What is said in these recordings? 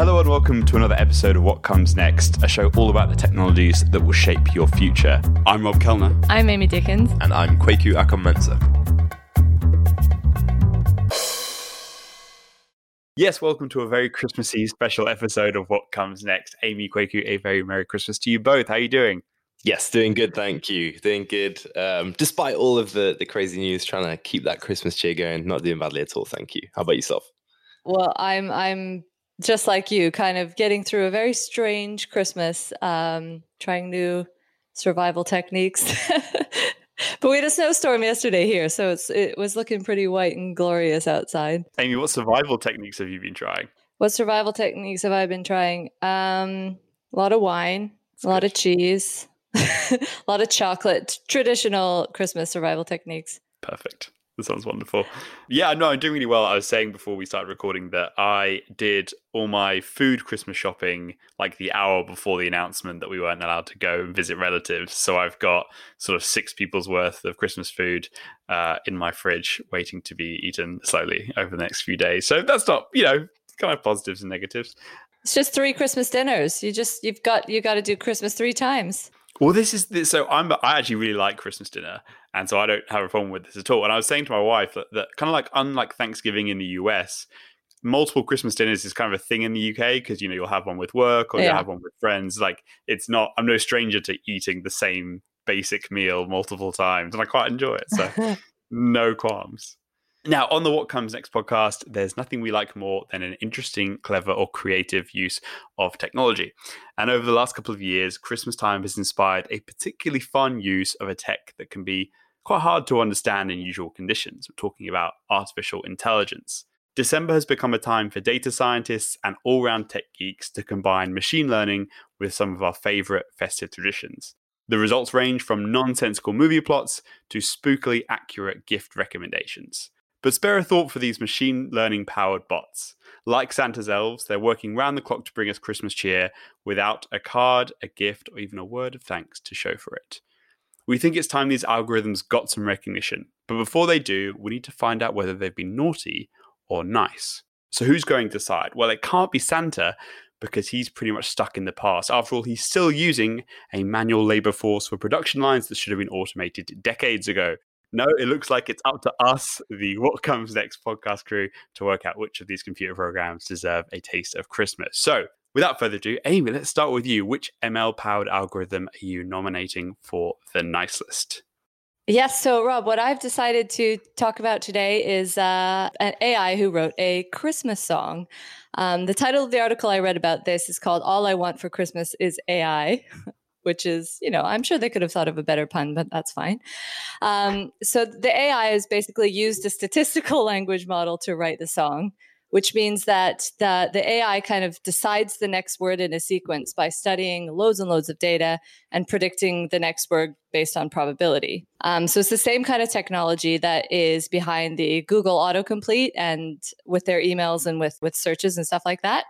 Hello and welcome to another episode of What Comes Next, a show all about the technologies that will shape your future. I'm Rob Kellner. I'm Amy Dickens. And I'm Kwaku Akom-Mensah. Yes, welcome to a very Christmassy special episode of What Comes Next. Amy Kwaku, a very Merry Christmas to you both. How are you doing? Yes, doing good, thank you. Doing good. Um, despite all of the, the crazy news, trying to keep that Christmas cheer going, not doing badly at all, thank you. How about yourself? Well, I'm I'm just like you, kind of getting through a very strange Christmas, um, trying new survival techniques. but we had a snowstorm yesterday here, so it's it was looking pretty white and glorious outside. Amy, what survival techniques have you been trying? What survival techniques have I been trying? Um, a lot of wine, That's a lot of cheese, a lot of chocolate. Traditional Christmas survival techniques. Perfect. That sounds wonderful. Yeah, no, I'm doing really well. I was saying before we started recording that I did all my food Christmas shopping like the hour before the announcement that we weren't allowed to go and visit relatives. So I've got sort of six people's worth of Christmas food uh, in my fridge waiting to be eaten slowly over the next few days. So that's not, you know, kind of positives and negatives. It's just three Christmas dinners. You just you've got you got to do Christmas three times. Well, this is this, so I'm I actually really like Christmas dinner, and so I don't have a problem with this at all. And I was saying to my wife that, that kind of like unlike Thanksgiving in the US, multiple Christmas dinners is kind of a thing in the UK because you know you'll have one with work or yeah. you'll have one with friends. Like it's not. I'm no stranger to eating the same basic meal multiple times, and I quite enjoy it. So no qualms. Now, on the What Comes Next podcast, there's nothing we like more than an interesting, clever, or creative use of technology. And over the last couple of years, Christmas time has inspired a particularly fun use of a tech that can be quite hard to understand in usual conditions. We're talking about artificial intelligence. December has become a time for data scientists and all round tech geeks to combine machine learning with some of our favorite festive traditions. The results range from nonsensical movie plots to spookily accurate gift recommendations. But spare a thought for these machine learning powered bots. Like Santa's elves, they're working round the clock to bring us Christmas cheer without a card, a gift, or even a word of thanks to show for it. We think it's time these algorithms got some recognition, but before they do, we need to find out whether they've been naughty or nice. So who's going to decide? Well, it can't be Santa because he's pretty much stuck in the past. After all, he's still using a manual labor force for production lines that should have been automated decades ago. No, it looks like it's up to us, the What Comes Next podcast crew, to work out which of these computer programs deserve a taste of Christmas. So, without further ado, Amy, let's start with you. Which ML powered algorithm are you nominating for the nice list? Yes. So, Rob, what I've decided to talk about today is uh, an AI who wrote a Christmas song. Um, the title of the article I read about this is called All I Want for Christmas is AI. which is, you know, I'm sure they could have thought of a better pun, but that's fine. Um, so the AI has basically used a statistical language model to write the song, which means that the, the AI kind of decides the next word in a sequence by studying loads and loads of data and predicting the next word based on probability. Um, so it's the same kind of technology that is behind the Google autocomplete and with their emails and with, with searches and stuff like that.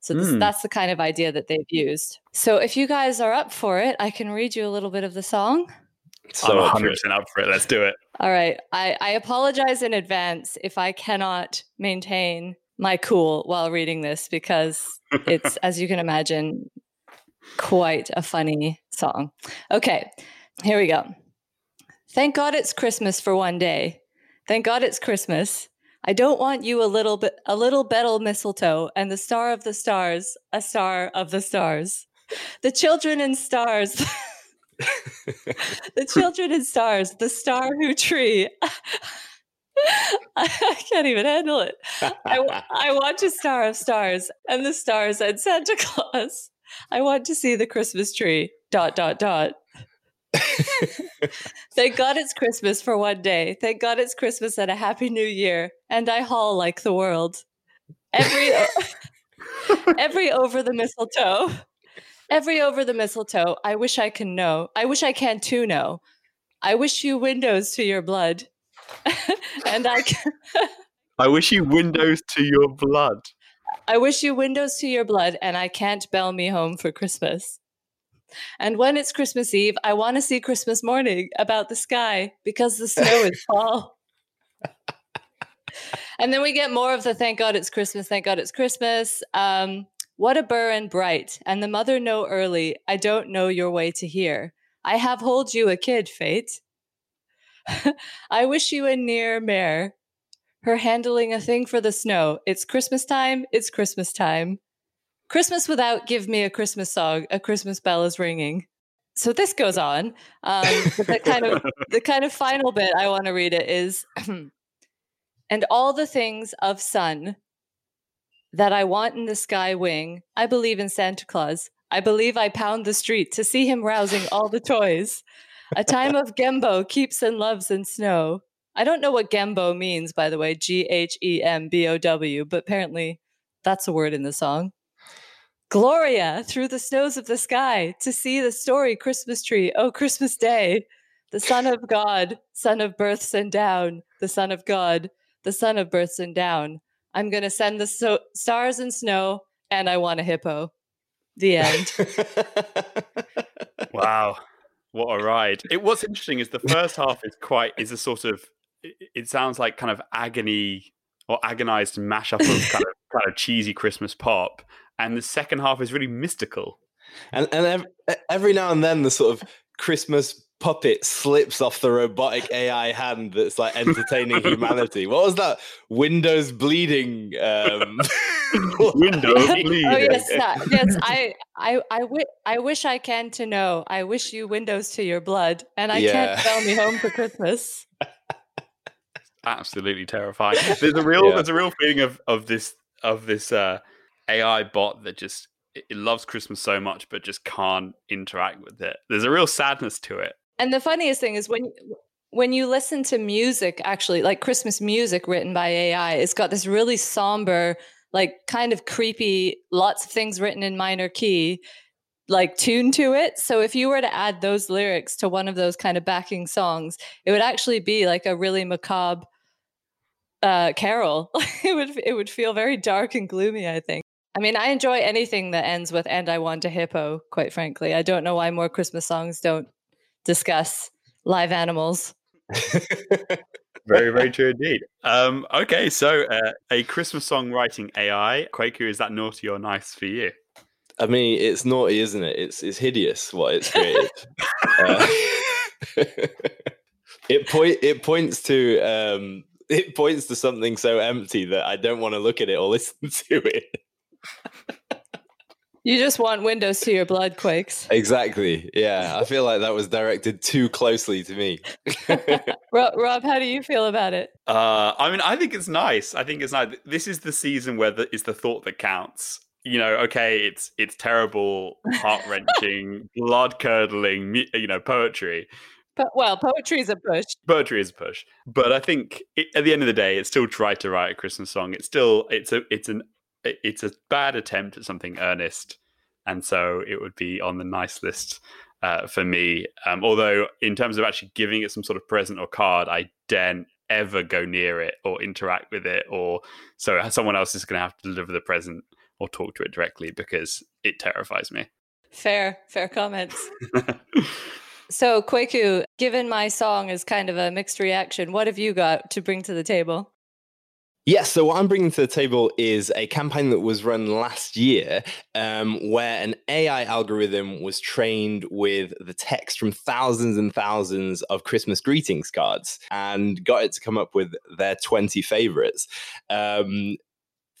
So this, mm. that's the kind of idea that they've used. So if you guys are up for it, I can read you a little bit of the song. So I'm 100% up for it. Let's do it. All right. I, I apologize in advance if I cannot maintain my cool while reading this because it's, as you can imagine, quite a funny song. Okay, here we go. Thank God it's Christmas for one day. Thank God it's Christmas. I don't want you a little bit, a little betel mistletoe, and the star of the stars, a star of the stars. The children and stars. the children and stars, the star who tree. I can't even handle it. I, I want a star of stars and the stars and Santa Claus. I want to see the Christmas tree. Dot dot dot. Thank God it's Christmas for one day. Thank God it's Christmas and a happy new year. And I haul like the world. Every every over the mistletoe. Every over the mistletoe. I wish I can know. I wish I can too know. I wish you windows to your blood. and I can I wish you windows to your blood. I wish you windows to your blood and I can't bell me home for Christmas. And when it's Christmas Eve, I want to see Christmas morning about the sky because the snow is fall. and then we get more of the thank God it's Christmas, thank God it's Christmas. Um, What a burr and bright, and the mother know early, I don't know your way to here. I have hold you a kid, fate. I wish you a near mare, her handling a thing for the snow. It's Christmas time, it's Christmas time. Christmas without give me a Christmas song, a Christmas bell is ringing. So this goes on. Um, the kind of the kind of final bit I want to read it is and all the things of sun that I want in the sky wing. I believe in Santa Claus. I believe I pound the street to see him rousing all the toys. A time of Gembo keeps and loves in snow. I don't know what Gembo means, by the way, G H E M B O W, but apparently that's a word in the song. Gloria through the snows of the sky to see the story Christmas tree. Oh, Christmas Day. The Son of God, Son of births and down, the Son of God, the Son of births and down. I'm going to send the so- stars and snow, and I want a hippo. The end. wow. What a ride. It what's interesting is the first half is quite is a sort of it, it sounds like kind of agony or agonized mashup of kind of kind of cheesy Christmas pop. And the second half is really mystical. And and every, every now and then the sort of Christmas puppet slips off the robotic AI hand that's like entertaining humanity. What was that? Windows bleeding. Um... Windows bleeding. oh yes, yes. I I I, w- I wish I can to know. I wish you windows to your blood, and I yeah. can't sell me home for Christmas. Absolutely terrifying. There's a real yeah. there's a real feeling of of this of this uh, AI bot that just it loves Christmas so much, but just can't interact with it. There's a real sadness to it. And the funniest thing is when when you listen to music, actually, like Christmas music written by AI, it's got this really somber, like kind of creepy, lots of things written in minor key, like tune to it. So if you were to add those lyrics to one of those kind of backing songs, it would actually be like a really macabre uh, carol. it would it would feel very dark and gloomy. I think. I mean, I enjoy anything that ends with "and I want a hippo." Quite frankly, I don't know why more Christmas songs don't discuss live animals. very, very true indeed. Um, okay, so uh, a Christmas song writing AI, Kwaku, is that naughty or nice for you? I mean, it's naughty, isn't it? It's it's hideous what it's created. uh, it point it points to um, it points to something so empty that I don't want to look at it or listen to it. You just want windows to your blood quakes. Exactly. Yeah. I feel like that was directed too closely to me. Rob, Rob, how do you feel about it? Uh, I mean, I think it's nice. I think it's nice. This is the season where the, it's the thought that counts. You know, okay, it's it's terrible, heart wrenching, blood curdling, you know, poetry. But, well, poetry is a push. Poetry is a push, but I think it, at the end of the day, it's still tried to write a Christmas song. It's still it's a it's an it's a bad attempt at something earnest, and so it would be on the nice list uh, for me. Um, although, in terms of actually giving it some sort of present or card, I daren't ever go near it or interact with it, or so someone else is going to have to deliver the present or talk to it directly because it terrifies me. Fair, fair comments. so, Kwaku, given my song is kind of a mixed reaction, what have you got to bring to the table? Yes, so what I'm bringing to the table is a campaign that was run last year um, where an AI algorithm was trained with the text from thousands and thousands of Christmas greetings cards and got it to come up with their 20 favorites. Um,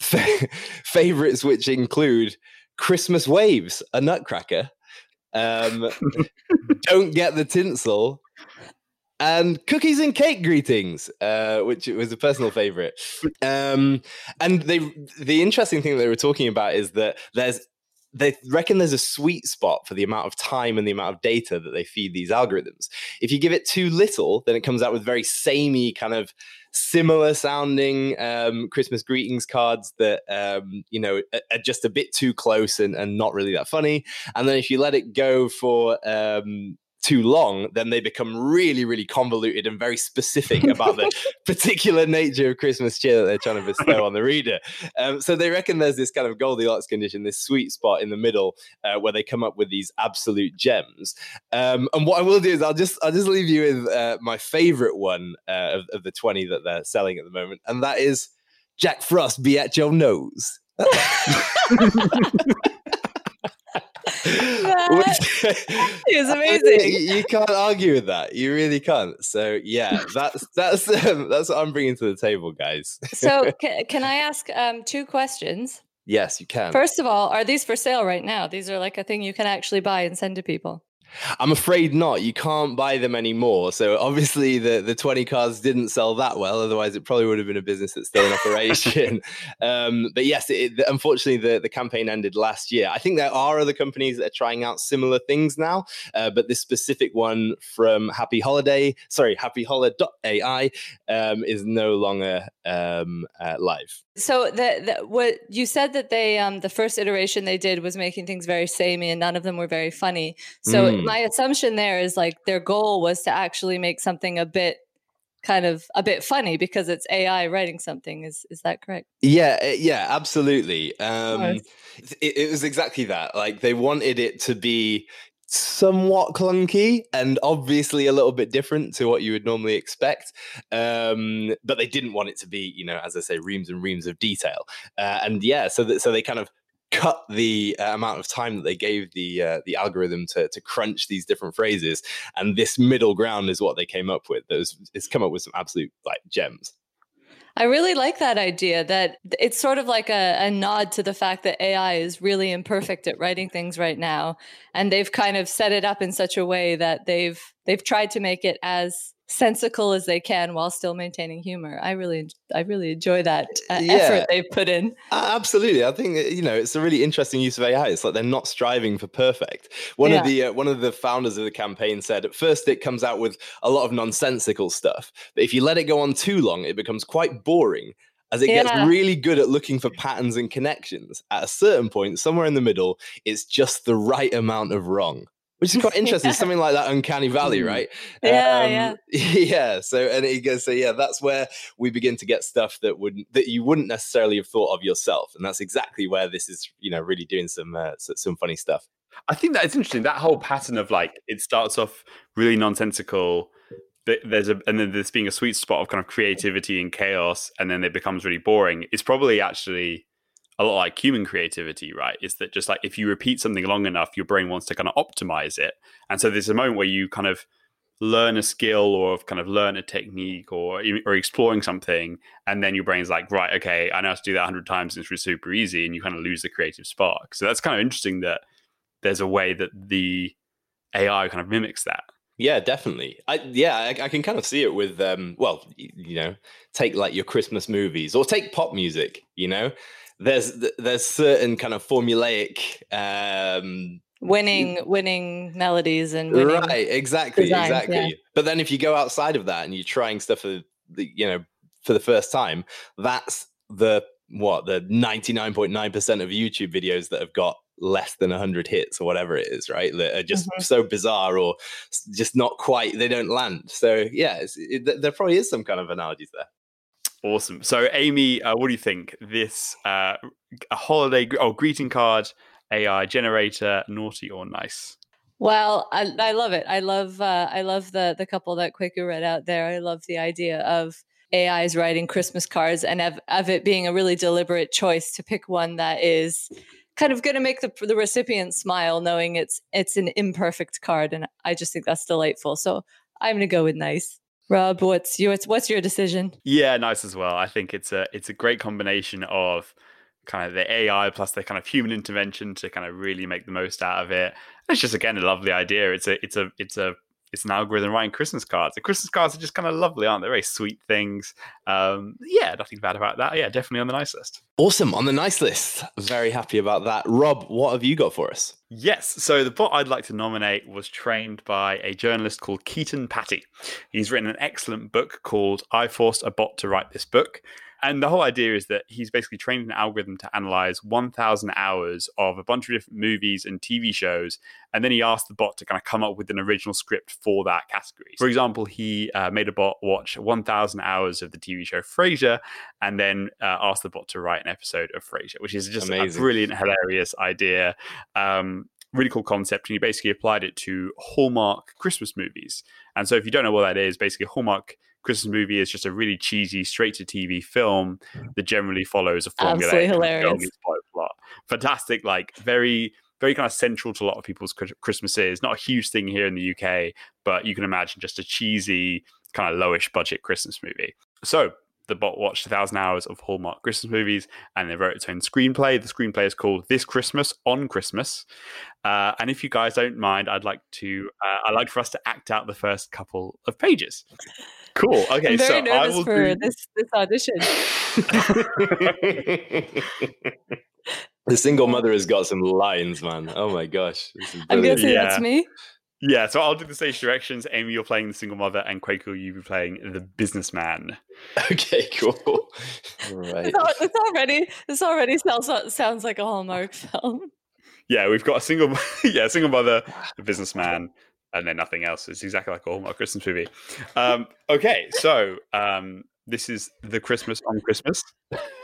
favorites which include Christmas waves, a nutcracker, um, don't get the tinsel, and cookies and cake greetings, uh, which was a personal favorite. Um, and they, the interesting thing they were talking about is that there's they reckon there's a sweet spot for the amount of time and the amount of data that they feed these algorithms. If you give it too little, then it comes out with very samey kind of similar sounding um, Christmas greetings cards that um, you know are just a bit too close and, and, not really that funny. And then if you let it go for um, too long, then they become really, really convoluted and very specific about the particular nature of Christmas cheer that they're trying to bestow on the reader. Um, so they reckon there's this kind of Goldilocks condition, this sweet spot in the middle uh, where they come up with these absolute gems. Um, and what I will do is I'll just I'll just leave you with uh, my favorite one uh, of, of the 20 that they're selling at the moment, and that is Jack Frost be at your nose. that is amazing. You, can't argue with that. You really can't. So yeah, that's that's um, that's what I'm bringing to the table, guys. so can, can I ask um, two questions? Yes, you can. First of all, are these for sale right now? These are like a thing you can actually buy and send to people. I'm afraid not. You can't buy them anymore. So obviously the, the 20 cars didn't sell that well. Otherwise, it probably would have been a business that's still in operation. um, but yes, it, unfortunately, the, the campaign ended last year. I think there are other companies that are trying out similar things now. Uh, but this specific one from Happy Holiday, sorry, happyholiday.ai um, is no longer um, uh, live. So the, the, what you said that they um, the first iteration they did was making things very samey and none of them were very funny. So mm. my assumption there is like their goal was to actually make something a bit kind of a bit funny because it's AI writing something. Is is that correct? Yeah, eh, yeah, absolutely. Um, it, it was exactly that. Like they wanted it to be somewhat clunky and obviously a little bit different to what you would normally expect. Um, but they didn't want it to be, you know, as I say, reams and reams of detail. Uh, and yeah, so that, so they kind of cut the uh, amount of time that they gave the uh, the algorithm to to crunch these different phrases and this middle ground is what they came up with Those it's come up with some absolute like gems I really like that idea that it's sort of like a, a, nod to the fact that AI is really imperfect at writing things right now. And they've kind of set it up in such a way that they've they've tried to make it as sensical as they can while still maintaining humor. I really, I really enjoy that uh, yeah, effort they've put in. absolutely, I think you know it's a really interesting use of AI. It's like they're not striving for perfect. One yeah. of the uh, one of the founders of the campaign said at first it comes out with a lot of nonsensical stuff, but if you let it go on too long, it becomes quite boring. As it yeah. gets really good at looking for patterns and connections, at a certain point, somewhere in the middle, it's just the right amount of wrong which is quite interesting. yeah. Something like that uncanny valley, mm. right? Yeah, um, yeah, yeah. So, and he goes, so yeah, that's where we begin to get stuff that would that you wouldn't necessarily have thought of yourself, and that's exactly where this is, you know, really doing some uh, some funny stuff. I think that it's interesting that whole pattern of like it starts off really nonsensical. But there's a and then there's being a sweet spot of kind of creativity and chaos, and then it becomes really boring. It's probably actually a lot like human creativity, right? Is that just like if you repeat something long enough, your brain wants to kind of optimize it. And so there's a moment where you kind of learn a skill or kind of learn a technique or or exploring something, and then your brain's like, right, okay, I know how to do that hundred times and it's super easy, and you kind of lose the creative spark. So that's kind of interesting that there's a way that the AI kind of mimics that. Yeah, definitely. I yeah, I, I, can kind of see it with um well, you know, take like your Christmas movies or take pop music, you know there's there's certain kind of formulaic um winning winning melodies and winning right exactly designs, exactly yeah. but then if you go outside of that and you're trying stuff for the you know for the first time that's the what the 99.9% of youtube videos that have got less than 100 hits or whatever it is right that are just mm-hmm. so bizarre or just not quite they don't land so yeah it, there probably is some kind of analogies there Awesome. So, Amy, uh, what do you think? This uh, a holiday oh greeting card AI generator, naughty or nice? Well, I, I love it. I love uh, I love the the couple that Kwaku read out there. I love the idea of AIs writing Christmas cards and of, of it being a really deliberate choice to pick one that is kind of going to make the the recipient smile, knowing it's it's an imperfect card, and I just think that's delightful. So I'm going to go with nice. Rob, what's your what's your decision? Yeah, nice as well. I think it's a it's a great combination of kind of the AI plus the kind of human intervention to kind of really make the most out of it. It's just again a lovely idea. It's a it's a it's a it's an algorithm writing Christmas cards. The Christmas cards are just kind of lovely, aren't they? Very sweet things. Um, yeah, nothing bad about that. Yeah, definitely on the nice list. Awesome. On the nice list. Very happy about that. Rob, what have you got for us? Yes. So the bot I'd like to nominate was trained by a journalist called Keaton Patti. He's written an excellent book called I Forced a Bot to Write This Book. And the whole idea is that he's basically trained an algorithm to analyze 1,000 hours of a bunch of different movies and TV shows. And then he asked the bot to kind of come up with an original script for that category. For example, he uh, made a bot watch 1,000 hours of the TV show Frasier and then uh, asked the bot to write an episode of Frasier, which is just Amazing. a brilliant, hilarious idea. Um, really cool concept and he basically applied it to hallmark christmas movies and so if you don't know what that is basically hallmark Christmas movie is just a really cheesy, straight to TV film that generally follows a formula. Absolutely hilarious. Plot. Fantastic, like very very kind of central to a lot of people's Christmases. Not a huge thing here in the UK, but you can imagine just a cheesy, kind of lowish budget Christmas movie. So the bot watched a thousand hours of Hallmark Christmas movies and they wrote its own screenplay. The screenplay is called This Christmas on Christmas. Uh, and if you guys don't mind, I'd like to, uh, I'd like for us to act out the first couple of pages. Cool. Okay, I'm very so nervous I will for do... this this audition. the single mother has got some lines, man. Oh my gosh. I'm guessing Yeah. that's me. Yeah, so I'll do the stage directions. Amy, you're playing the single mother, and Kwaku, you'll be playing the businessman. Okay, cool. Right. This, al- this already this already sounds sounds like a Hallmark film. Yeah, we've got a single, yeah, single mother, a businessman, and then nothing else. It's exactly like a Hallmark Christmas movie. Um, okay, so um, this is the Christmas on Christmas.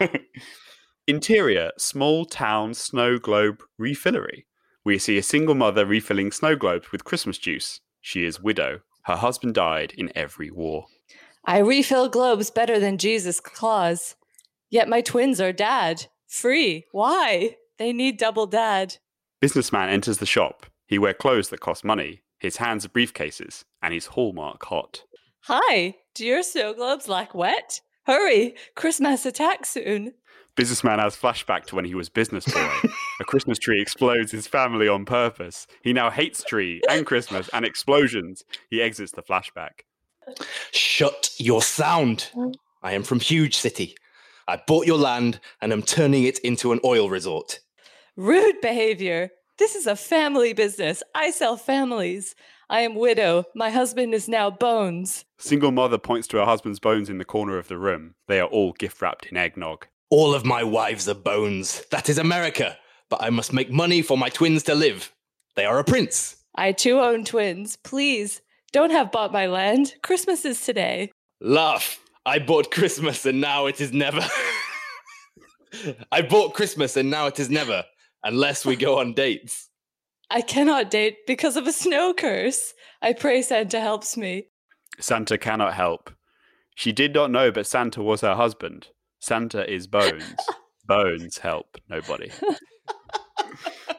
Interior: small town snow globe refillery. We see a single mother refilling snow globes with Christmas juice. She is widow. Her husband died in every war. I refill globes better than Jesus Claus. Yet my twins are dad. Free. Why? They need double dad. Businessman enters the shop. He wear clothes that cost money. His hands are briefcases, and he's hallmark hot. Hi. Do your snow globes like wet? Hurry. Christmas attack soon. Businessman has flashback to when he was business boy. a Christmas tree explodes his family on purpose. He now hates tree and Christmas and explosions. He exits the flashback. Shut your sound. I am from Huge City. I bought your land and am turning it into an oil resort. Rude behavior. This is a family business. I sell families. I am widow. My husband is now bones. Single mother points to her husband's bones in the corner of the room. They are all gift wrapped in eggnog. All of my wives are bones. That is America. But I must make money for my twins to live. They are a prince. I too own twins. Please, don't have bought my land. Christmas is today. Laugh. I bought Christmas and now it is never. I bought Christmas and now it is never, unless we go on dates. I cannot date because of a snow curse. I pray Santa helps me. Santa cannot help. She did not know, but Santa was her husband. Santa is Bones. Bones help nobody.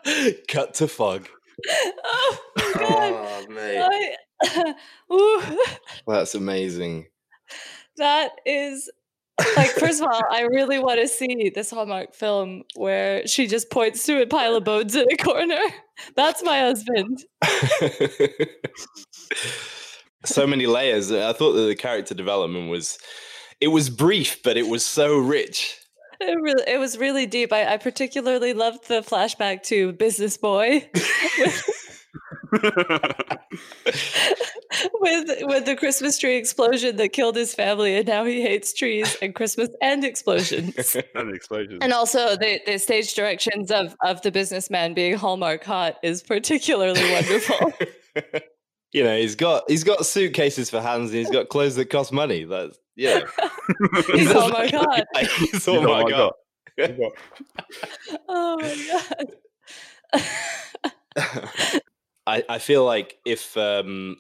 Cut to fog. Oh, God. mate. I, That's amazing. that is like, first of all, I really want to see this Hallmark film where she just points to a pile of bones in a corner. That's my husband. so many layers. I thought that the character development was it was brief, but it was so rich. It really, it was really deep. I, I particularly loved the flashback to Business Boy with with with the Christmas tree explosion that killed his family, and now he hates trees and Christmas and explosions. and explosions. And also the, the stage directions of, of the businessman being Hallmark hot is particularly wonderful. you know, he's got he's got suitcases for hands and he's got clothes that cost money. That's yeah. He's Hallmark hot. He's Oh Hallmark my hot. Oh my god. I, I feel like if um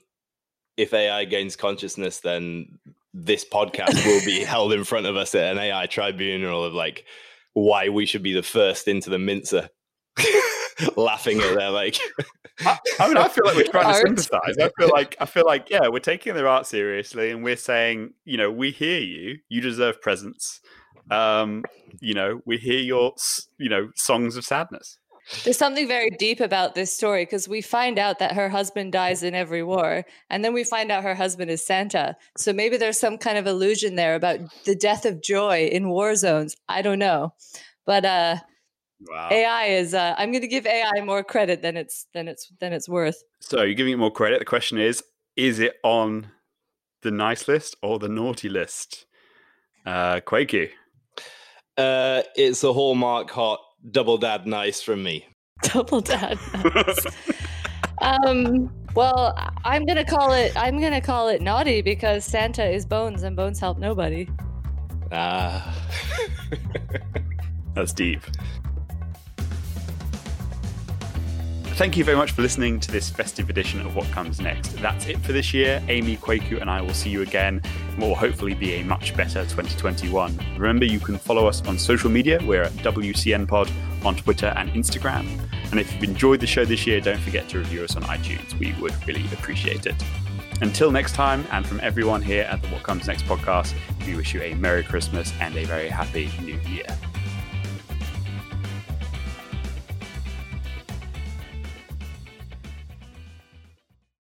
if AI gains consciousness, then this podcast will be held in front of us at an AI tribunal of like why we should be the first into the mincer. Laughing at their like I, I mean, I feel like we're trying to Art. sympathize. I feel like I feel like yeah, we're taking their art seriously, and we're saying, you know, we hear you. You deserve presents. Um, you know, we hear your, you know, songs of sadness. There's something very deep about this story because we find out that her husband dies in every war, and then we find out her husband is Santa. So maybe there's some kind of illusion there about the death of joy in war zones. I don't know, but uh, Wow. AI is. Uh, I'm going to give AI more credit than it's than it's than it's worth. So you're giving it more credit. The question is, is it on the nice list or the naughty list? Uh, Quakey. uh it's a hallmark hot double dad nice from me. Double dad. nuts. um. Well, I- I'm gonna call it. I'm gonna call it naughty because Santa is Bones, and Bones help nobody. Ah. That's deep. Thank you very much for listening to this festive edition of What Comes Next. That's it for this year. Amy, Kwaku, and I will see you again will hopefully be a much better 2021. Remember, you can follow us on social media. We're at WCN Pod on Twitter and Instagram. And if you've enjoyed the show this year, don't forget to review us on iTunes. We would really appreciate it. Until next time, and from everyone here at the What Comes Next podcast, we wish you a Merry Christmas and a very happy New Year.